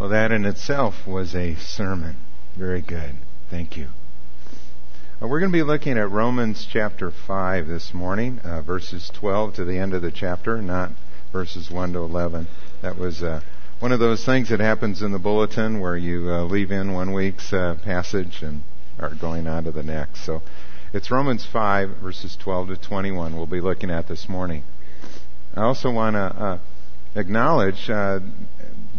Well, that in itself was a sermon. Very good. Thank you. Uh, we're going to be looking at Romans chapter 5 this morning, uh, verses 12 to the end of the chapter, not verses 1 to 11. That was uh, one of those things that happens in the bulletin where you uh, leave in one week's uh, passage and are going on to the next. So it's Romans 5, verses 12 to 21 we'll be looking at this morning. I also want to acknowledge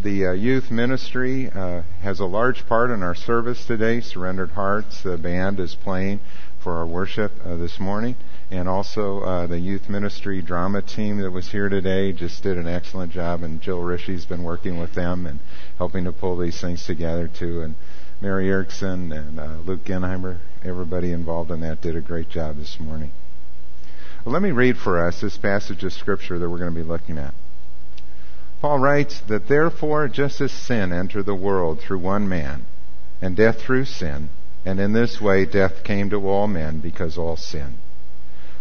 the uh, youth ministry uh, has a large part in our service today. Surrendered Hearts, the band is playing for our worship uh, this morning. And also uh, the youth ministry drama team that was here today just did an excellent job. And Jill Rishi's been working with them and helping to pull these things together too. And Mary Erickson and uh, Luke Genheimer, everybody involved in that did a great job this morning. Well, let me read for us this passage of scripture that we're going to be looking at. Paul writes that therefore, just as sin entered the world through one man, and death through sin, and in this way death came to all men because all sinned.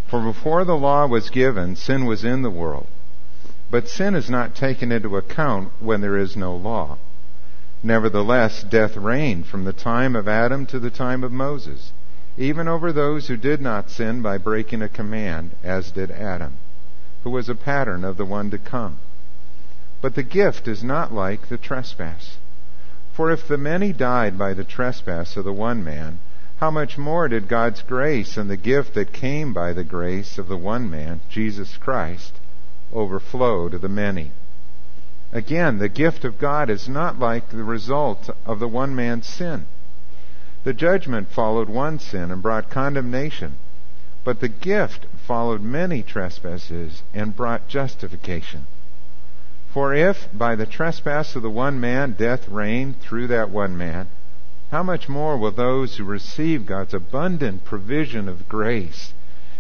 For before the law was given, sin was in the world. But sin is not taken into account when there is no law. Nevertheless, death reigned from the time of Adam to the time of Moses, even over those who did not sin by breaking a command, as did Adam, who was a pattern of the one to come. But the gift is not like the trespass. For if the many died by the trespass of the one man, how much more did God's grace and the gift that came by the grace of the one man, Jesus Christ, overflow to the many? Again, the gift of God is not like the result of the one man's sin. The judgment followed one sin and brought condemnation, but the gift followed many trespasses and brought justification. For if by the trespass of the one man death reigned through that one man, how much more will those who receive God's abundant provision of grace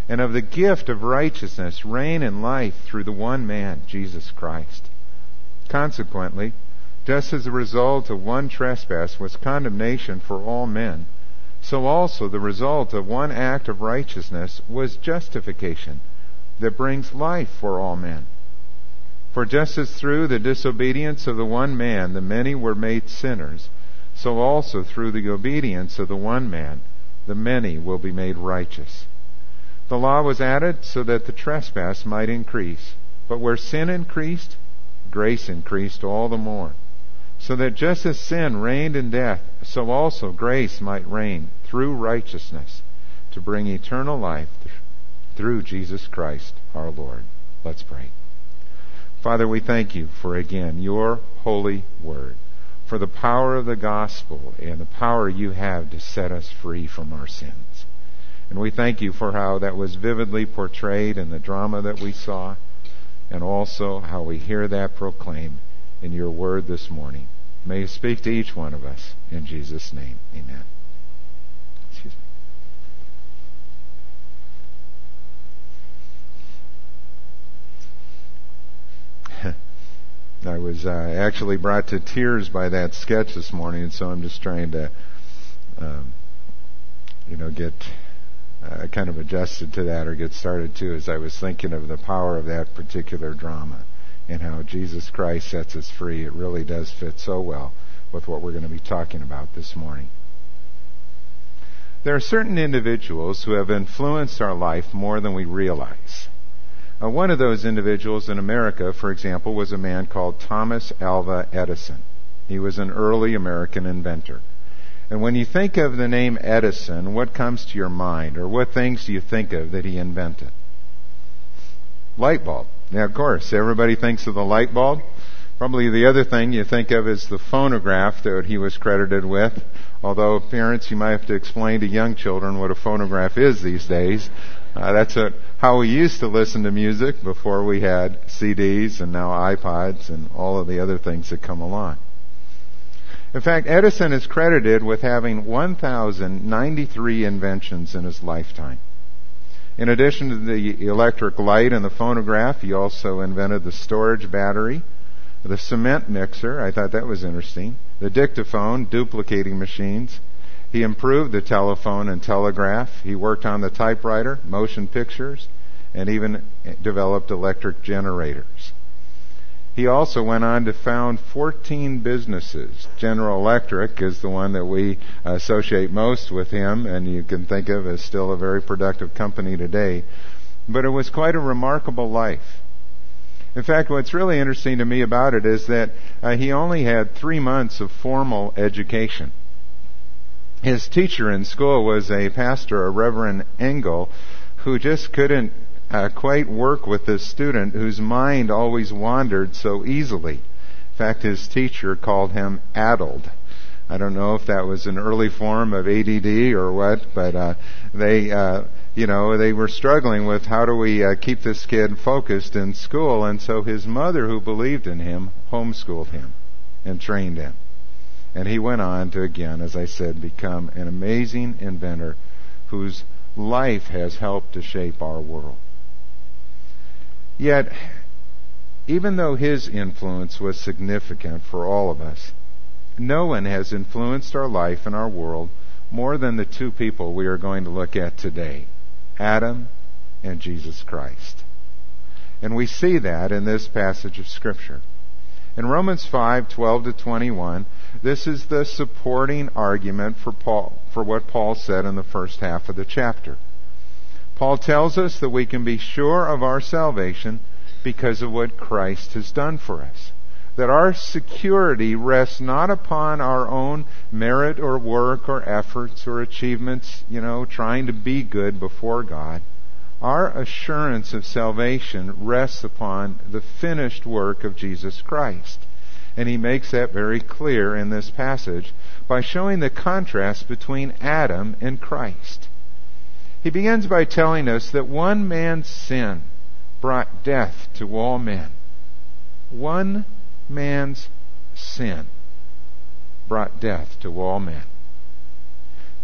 and of the gift of righteousness reign in life through the one man, Jesus Christ? Consequently, just as the result of one trespass was condemnation for all men, so also the result of one act of righteousness was justification that brings life for all men. For just as through the disobedience of the one man the many were made sinners, so also through the obedience of the one man the many will be made righteous. The law was added so that the trespass might increase. But where sin increased, grace increased all the more. So that just as sin reigned in death, so also grace might reign through righteousness to bring eternal life through Jesus Christ our Lord. Let's pray. Father, we thank you for again your holy word, for the power of the gospel and the power you have to set us free from our sins. And we thank you for how that was vividly portrayed in the drama that we saw, and also how we hear that proclaimed in your word this morning. May you speak to each one of us. In Jesus' name, amen. I was uh, actually brought to tears by that sketch this morning, and so I'm just trying to, um, you know, get uh, kind of adjusted to that or get started too as I was thinking of the power of that particular drama and how Jesus Christ sets us free. It really does fit so well with what we're going to be talking about this morning. There are certain individuals who have influenced our life more than we realize. Uh, one of those individuals in America, for example, was a man called Thomas Alva Edison. He was an early American inventor. And when you think of the name Edison, what comes to your mind, or what things do you think of that he invented? Light bulb. Yeah, of course. Everybody thinks of the light bulb. Probably the other thing you think of is the phonograph that he was credited with. Although parents, you might have to explain to young children what a phonograph is these days. Uh, that's a, how we used to listen to music before we had CDs and now iPods and all of the other things that come along. In fact, Edison is credited with having 1,093 inventions in his lifetime. In addition to the electric light and the phonograph, he also invented the storage battery, the cement mixer, I thought that was interesting, the dictaphone, duplicating machines, he improved the telephone and telegraph. He worked on the typewriter, motion pictures, and even developed electric generators. He also went on to found 14 businesses. General Electric is the one that we associate most with him, and you can think of as still a very productive company today. But it was quite a remarkable life. In fact, what's really interesting to me about it is that uh, he only had three months of formal education. His teacher in school was a pastor, a Reverend Engle, who just couldn't uh, quite work with this student whose mind always wandered so easily. In fact, his teacher called him addled. I don't know if that was an early form of ADD or what, but uh, they, uh, you know, they were struggling with how do we uh, keep this kid focused in school, and so his mother, who believed in him, homeschooled him and trained him. And he went on to, again, as I said, become an amazing inventor whose life has helped to shape our world. Yet, even though his influence was significant for all of us, no one has influenced our life and our world more than the two people we are going to look at today Adam and Jesus Christ. And we see that in this passage of Scripture. In Romans 5:12 to 21, this is the supporting argument for Paul for what Paul said in the first half of the chapter. Paul tells us that we can be sure of our salvation because of what Christ has done for us. That our security rests not upon our own merit or work or efforts or achievements, you know, trying to be good before God. Our assurance of salvation rests upon the finished work of Jesus Christ. And he makes that very clear in this passage by showing the contrast between Adam and Christ. He begins by telling us that one man's sin brought death to all men. One man's sin brought death to all men.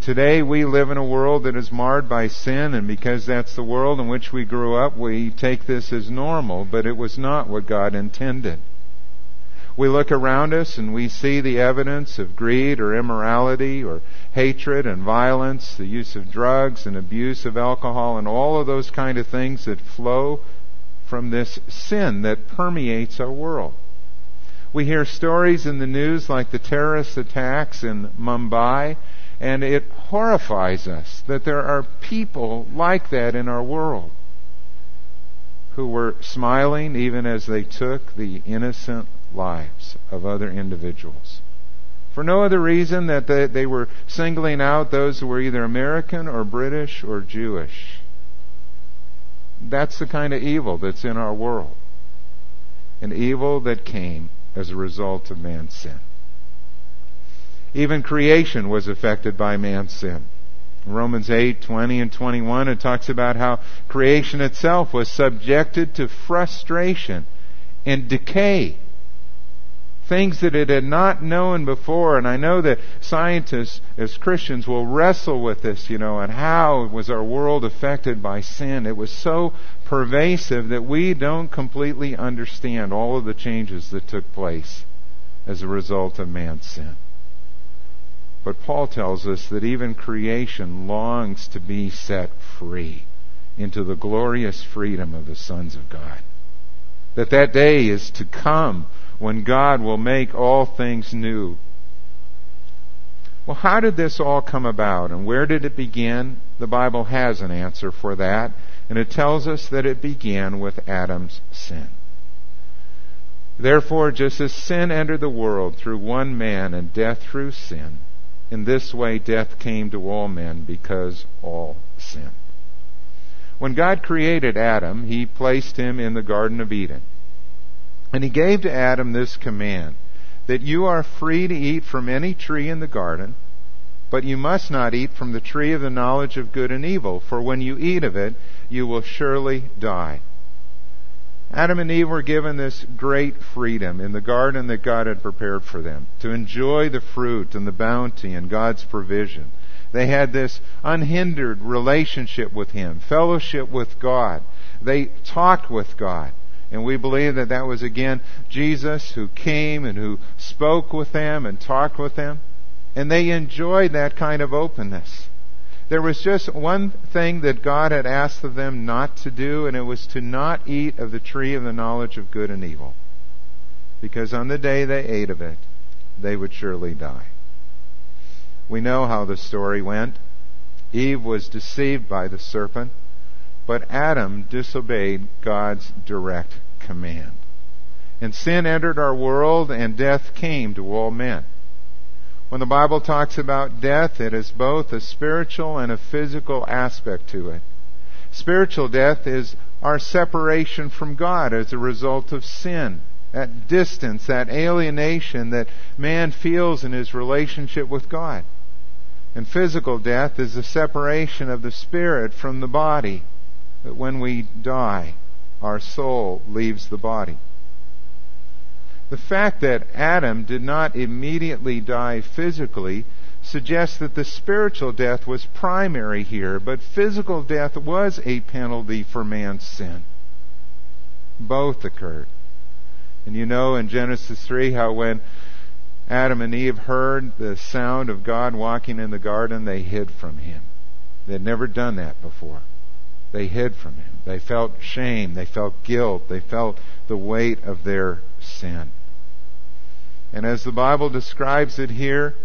Today we live in a world that is marred by sin, and because that's the world in which we grew up, we take this as normal, but it was not what God intended. We look around us and we see the evidence of greed or immorality or hatred and violence, the use of drugs and abuse of alcohol and all of those kind of things that flow from this sin that permeates our world. We hear stories in the news like the terrorist attacks in Mumbai, and it horrifies us that there are people like that in our world who were smiling even as they took the innocent lives of other individuals. For no other reason that they, they were singling out those who were either American or British or Jewish. That's the kind of evil that's in our world. An evil that came as a result of man's sin. Even creation was affected by man's sin. In Romans 8, 20 and 21, it talks about how creation itself was subjected to frustration and decay things that it had not known before. And I know that scientists, as Christians, will wrestle with this, you know, and how was our world affected by sin? It was so pervasive that we don't completely understand all of the changes that took place as a result of man's sin. But Paul tells us that even creation longs to be set free into the glorious freedom of the sons of God. That that day is to come when God will make all things new. Well, how did this all come about and where did it begin? The Bible has an answer for that, and it tells us that it began with Adam's sin. Therefore, just as sin entered the world through one man and death through sin, in this way death came to all men because all sinned. When God created Adam, he placed him in the Garden of Eden. And he gave to Adam this command that you are free to eat from any tree in the garden, but you must not eat from the tree of the knowledge of good and evil, for when you eat of it, you will surely die. Adam and Eve were given this great freedom in the garden that God had prepared for them to enjoy the fruit and the bounty and God's provision. They had this unhindered relationship with Him, fellowship with God. They talked with God. And we believe that that was again Jesus who came and who spoke with them and talked with them. And they enjoyed that kind of openness. There was just one thing that God had asked of them not to do, and it was to not eat of the tree of the knowledge of good and evil. because on the day they ate of it, they would surely die. We know how the story went. Eve was deceived by the serpent, but Adam disobeyed God's direct command. And sin entered our world and death came to all men. When the Bible talks about death, it is both a spiritual and a physical aspect to it. Spiritual death is our separation from God as a result of sin. That distance, that alienation that man feels in his relationship with God. And physical death is the separation of the spirit from the body. That when we die, our soul leaves the body. The fact that Adam did not immediately die physically suggests that the spiritual death was primary here, but physical death was a penalty for man's sin. Both occurred. And you know in Genesis 3 how when Adam and Eve heard the sound of God walking in the garden, they hid from him. They had never done that before. They hid from him. They felt shame. They felt guilt. They felt the weight of their sin. And as the Bible describes it here,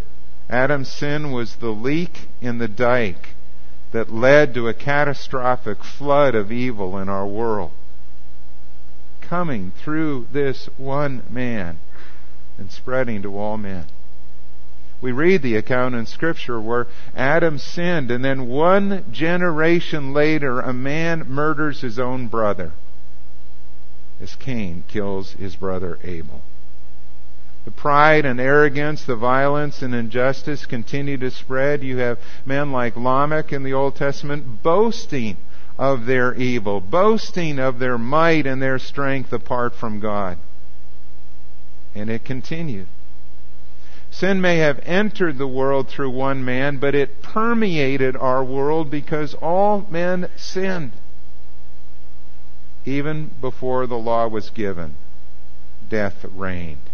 Adam's sin was the leak in the dike that led to a catastrophic flood of evil in our world. Coming through this one man and spreading to all men. We read the account in Scripture where Adam sinned, and then one generation later, a man murders his own brother as Cain kills his brother Abel. The pride and arrogance, the violence and injustice continue to spread. You have men like Lamech in the Old Testament boasting of their evil, boasting of their might and their strength apart from God. And it continued. Sin may have entered the world through one man, but it permeated our world because all men sinned. Even before the law was given, death reigned.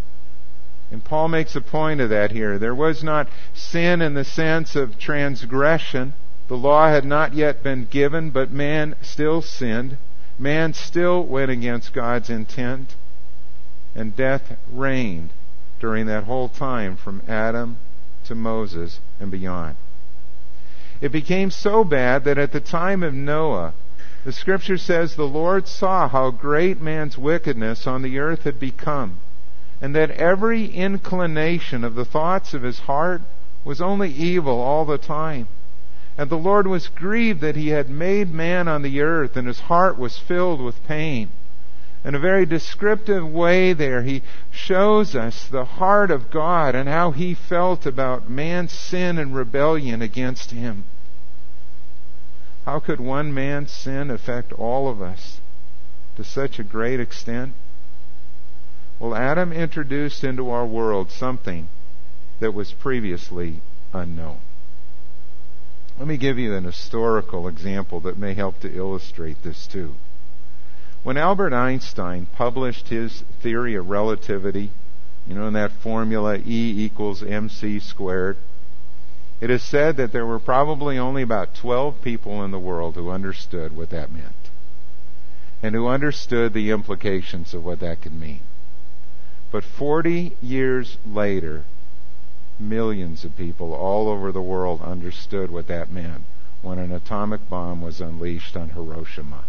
And Paul makes a point of that here. There was not sin in the sense of transgression. The law had not yet been given, but man still sinned. Man still went against God's intent. And death reigned during that whole time from Adam to Moses and beyond. It became so bad that at the time of Noah, the scripture says the Lord saw how great man's wickedness on the earth had become and that every inclination of the thoughts of his heart was only evil all the time. And the Lord was grieved that he had made man on the earth, and his heart was filled with pain. In a very descriptive way, there, he shows us the heart of God and how he felt about man's sin and rebellion against him. How could one man's sin affect all of us to such a great extent? Well, Adam introduced into our world something that was previously unknown. Let me give you an historical example that may help to illustrate this too. When Albert Einstein published his theory of relativity, you know, in that formula E equals mc squared, it is said that there were probably only about 12 people in the world who understood what that meant and who understood the implications of what that could mean. But 40 years later, millions of people all over the world understood what that meant when an atomic bomb was unleashed on Hiroshima.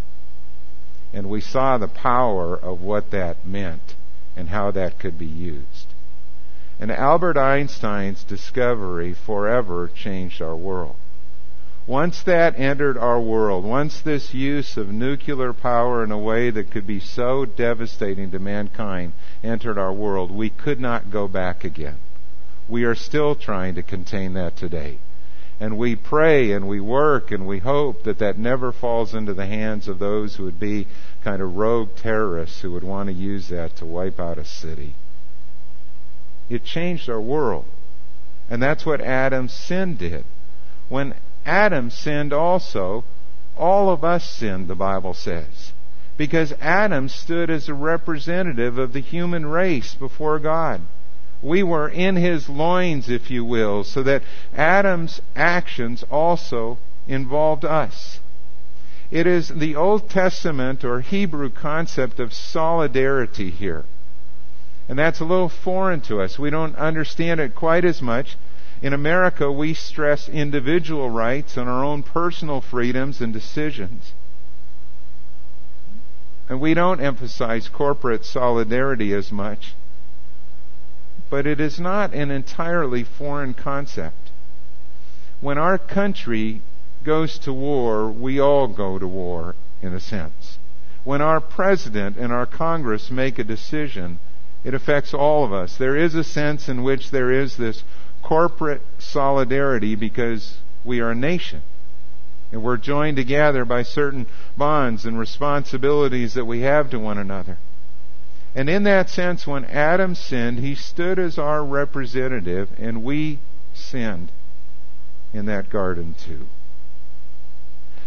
And we saw the power of what that meant and how that could be used. And Albert Einstein's discovery forever changed our world. Once that entered our world, once this use of nuclear power in a way that could be so devastating to mankind entered our world, we could not go back again. We are still trying to contain that today. And we pray and we work and we hope that that never falls into the hands of those who would be kind of rogue terrorists who would want to use that to wipe out a city. It changed our world. And that's what Adam's sin did. When Adam sinned also. All of us sinned, the Bible says. Because Adam stood as a representative of the human race before God. We were in his loins, if you will, so that Adam's actions also involved us. It is the Old Testament or Hebrew concept of solidarity here. And that's a little foreign to us. We don't understand it quite as much. In America, we stress individual rights and our own personal freedoms and decisions. And we don't emphasize corporate solidarity as much. But it is not an entirely foreign concept. When our country goes to war, we all go to war, in a sense. When our president and our Congress make a decision, it affects all of us. There is a sense in which there is this corporate solidarity because we are a nation. And we're joined together by certain bonds and responsibilities that we have to one another. And in that sense, when Adam sinned, he stood as our representative, and we sinned in that garden too.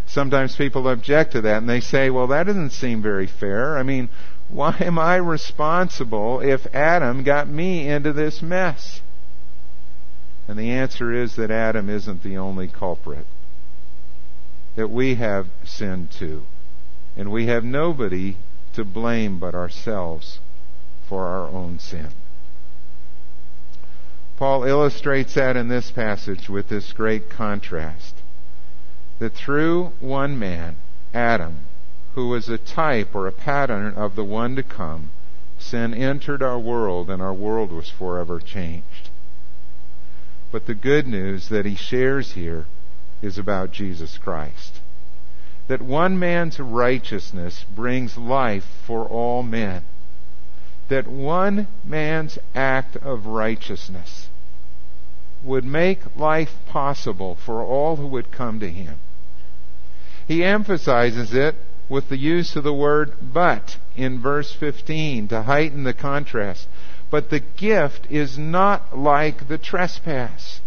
Sometimes people object to that and they say, well, that doesn't seem very fair. I mean, why am I responsible if Adam got me into this mess? And the answer is that Adam isn't the only culprit. That we have sinned too. And we have nobody to blame but ourselves for our own sin. Paul illustrates that in this passage with this great contrast. That through one man, Adam, who was a type or a pattern of the one to come, sin entered our world and our world was forever changed. But the good news that he shares here is about Jesus Christ. That one man's righteousness brings life for all men. That one man's act of righteousness would make life possible for all who would come to him. He emphasizes it with the use of the word but in verse 15 to heighten the contrast. But the gift is not like the trespass.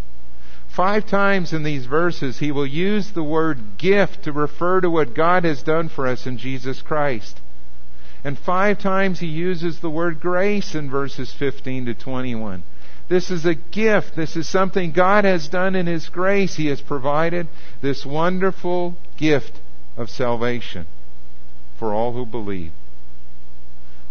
Five times in these verses, he will use the word gift to refer to what God has done for us in Jesus Christ. And five times he uses the word grace in verses 15 to 21. This is a gift. This is something God has done in His grace. He has provided this wonderful gift of salvation for all who believe.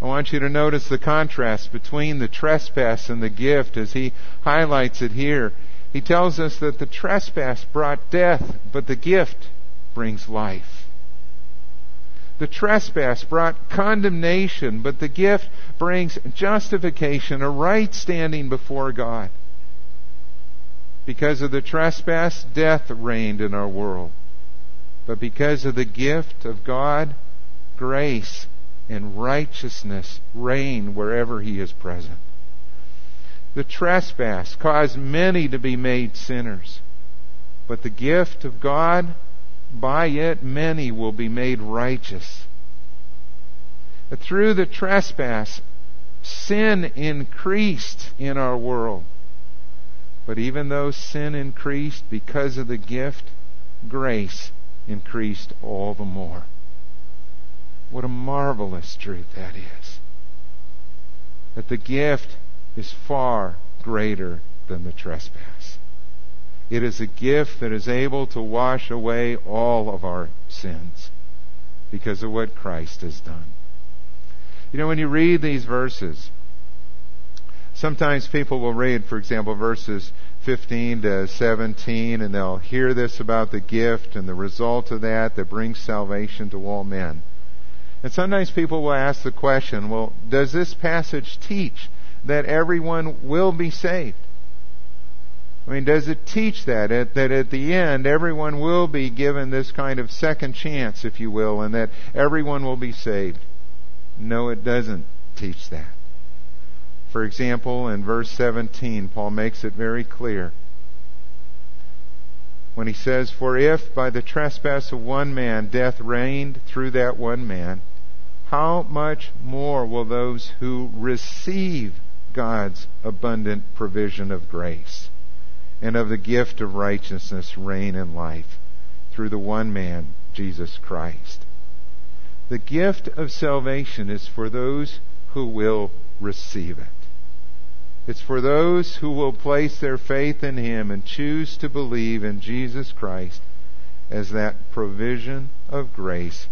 I want you to notice the contrast between the trespass and the gift as he highlights it here. He tells us that the trespass brought death, but the gift brings life. The trespass brought condemnation, but the gift brings justification, a right standing before God. Because of the trespass, death reigned in our world. But because of the gift of God, grace and righteousness reign wherever he is present. The trespass caused many to be made sinners, but the gift of God, by it many will be made righteous. Through the trespass, sin increased in our world. But even though sin increased because of the gift, grace increased all the more. What a marvelous truth that is. That the gift is far greater than the trespass. It is a gift that is able to wash away all of our sins because of what Christ has done. You know, when you read these verses, sometimes people will read, for example, verses 15 to 17, and they'll hear this about the gift and the result of that that brings salvation to all men. And sometimes people will ask the question, well, does this passage teach that everyone will be saved? I mean, does it teach that, that at the end everyone will be given this kind of second chance, if you will, and that everyone will be saved? No, it doesn't teach that. For example, in verse 17, Paul makes it very clear when he says, For if by the trespass of one man death reigned through that one man, how much more will those who receive God's abundant provision of grace and of the gift of righteousness reign in life through the one man, Jesus Christ? The gift of salvation is for those who will receive it. It's for those who will place their faith in Him and choose to believe in Jesus Christ as that provision of grace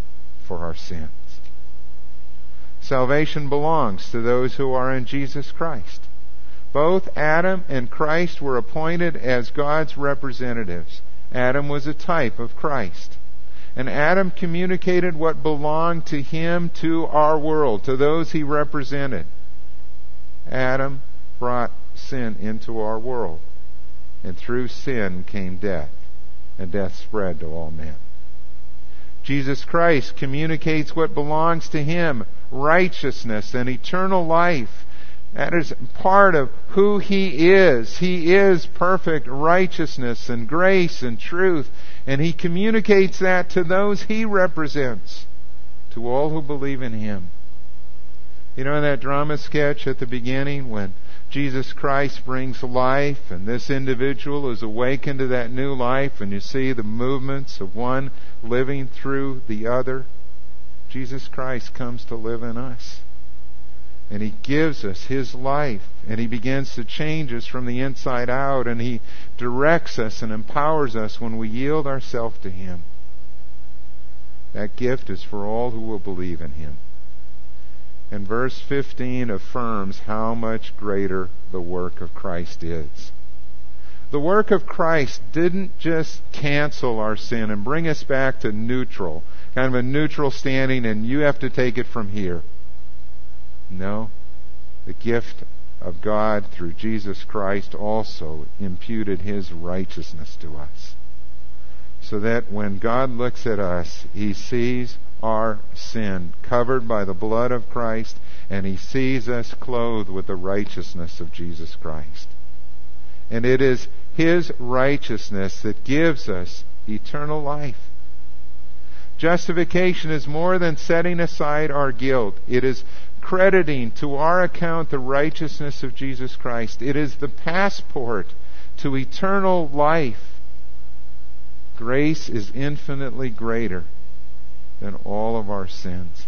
for our sins. Salvation belongs to those who are in Jesus Christ. Both Adam and Christ were appointed as God's representatives. Adam was a type of Christ. And Adam communicated what belonged to him to our world, to those he represented. Adam brought sin into our world. And through sin came death. And death spread to all men. Jesus Christ communicates what belongs to him righteousness and eternal life. That is part of who He is. He is perfect righteousness and grace and truth. And He communicates that to those He represents, to all who believe in Him. You know that drama sketch at the beginning when Jesus Christ brings life and this individual is awakened to that new life and you see the movements of one living through the other? Jesus Christ comes to live in us. And He gives us His life. And He begins to change us from the inside out. And He directs us and empowers us when we yield ourselves to Him. That gift is for all who will believe in Him. And verse 15 affirms how much greater the work of Christ is. The work of Christ didn't just cancel our sin and bring us back to neutral kind of a neutral standing and you have to take it from here. No. The gift of God through Jesus Christ also imputed his righteousness to us. So that when God looks at us, he sees our sin covered by the blood of Christ and he sees us clothed with the righteousness of Jesus Christ. And it is his righteousness that gives us eternal life. Justification is more than setting aside our guilt. It is crediting to our account the righteousness of Jesus Christ. It is the passport to eternal life. Grace is infinitely greater than all of our sins.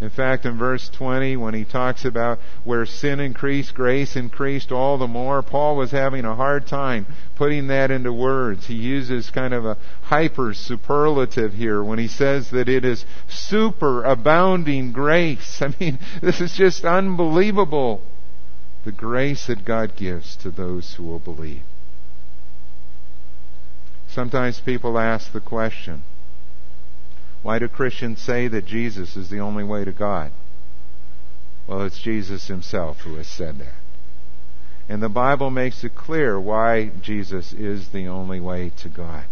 In fact, in verse 20, when he talks about where sin increased, grace increased all the more, Paul was having a hard time putting that into words. He uses kind of a hyper superlative here when he says that it is super abounding grace. I mean, this is just unbelievable. The grace that God gives to those who will believe. Sometimes people ask the question, why do Christians say that Jesus is the only way to God? Well, it's Jesus himself who has said that. And the Bible makes it clear why Jesus is the only way to God.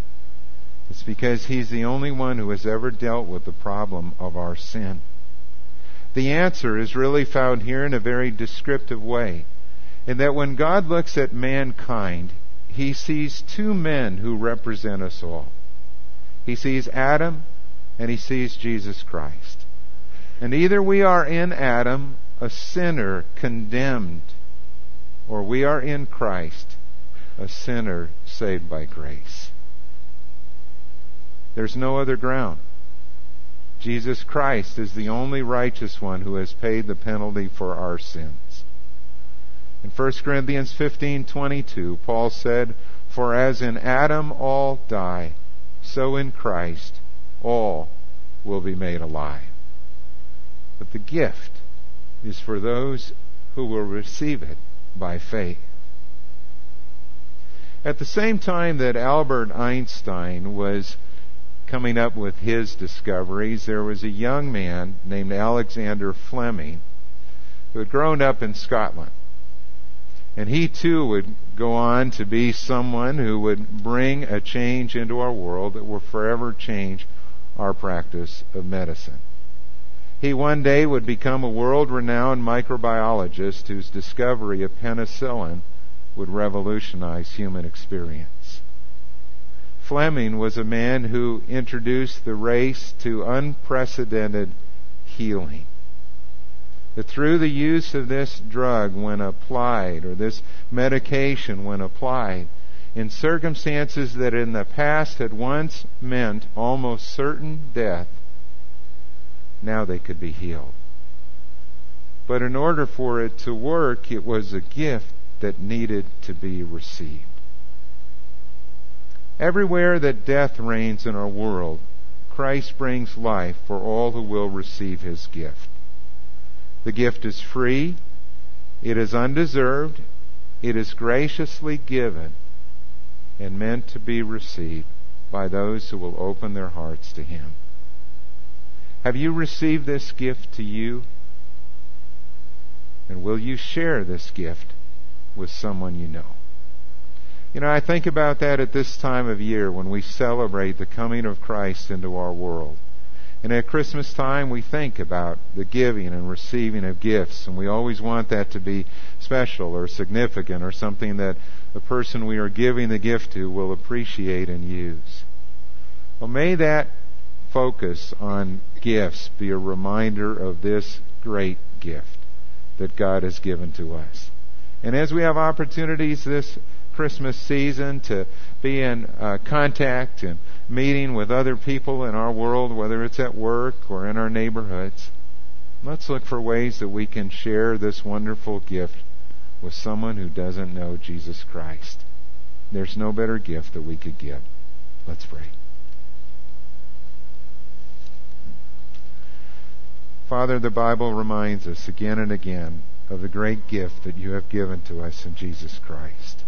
It's because he's the only one who has ever dealt with the problem of our sin. The answer is really found here in a very descriptive way. In that when God looks at mankind, he sees two men who represent us all. He sees Adam and he sees Jesus Christ. And either we are in Adam, a sinner condemned, or we are in Christ, a sinner saved by grace. There's no other ground. Jesus Christ is the only righteous one who has paid the penalty for our sins. In 1 Corinthians 15:22, Paul said, "For as in Adam all die, so in Christ all will be made alive. But the gift is for those who will receive it by faith. At the same time that Albert Einstein was coming up with his discoveries, there was a young man named Alexander Fleming who had grown up in Scotland. And he too would go on to be someone who would bring a change into our world that will forever change our practice of medicine. He one day would become a world renowned microbiologist whose discovery of penicillin would revolutionize human experience. Fleming was a man who introduced the race to unprecedented healing. That through the use of this drug when applied, or this medication when applied, in circumstances that in the past had once meant almost certain death, now they could be healed. But in order for it to work, it was a gift that needed to be received. Everywhere that death reigns in our world, Christ brings life for all who will receive his gift. The gift is free, it is undeserved, it is graciously given, and meant to be received by those who will open their hearts to Him. Have you received this gift to you? And will you share this gift with someone you know? You know, I think about that at this time of year when we celebrate the coming of Christ into our world. And at Christmas time, we think about the giving and receiving of gifts, and we always want that to be special or significant or something that the person we are giving the gift to will appreciate and use. Well, may that focus on gifts be a reminder of this great gift that God has given to us. And as we have opportunities this Christmas season to be in uh, contact and meeting with other people in our world, whether it's at work or in our neighborhoods, let's look for ways that we can share this wonderful gift with someone who doesn't know Jesus Christ. There's no better gift that we could give. Let's pray. Father, the Bible reminds us again and again of the great gift that you have given to us in Jesus Christ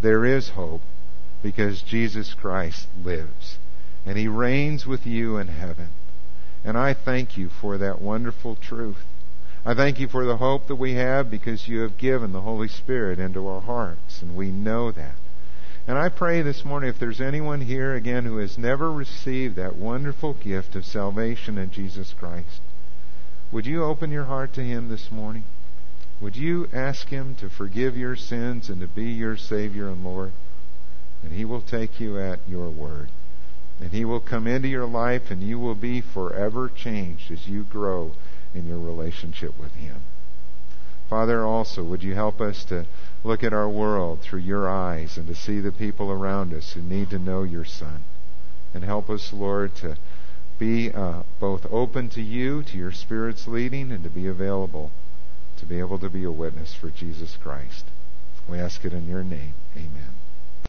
there is hope because Jesus Christ lives and he reigns with you in heaven. And I thank you for that wonderful truth. I thank you for the hope that we have because you have given the Holy Spirit into our hearts and we know that. And I pray this morning if there's anyone here again who has never received that wonderful gift of salvation in Jesus Christ, would you open your heart to him this morning? Would you ask Him to forgive your sins and to be your Savior and Lord? And He will take you at your word. And He will come into your life and you will be forever changed as you grow in your relationship with Him. Father, also, would you help us to look at our world through your eyes and to see the people around us who need to know your Son? And help us, Lord, to be uh, both open to you, to your Spirit's leading, and to be available to be able to be a witness for Jesus Christ. We ask it in your name. Amen.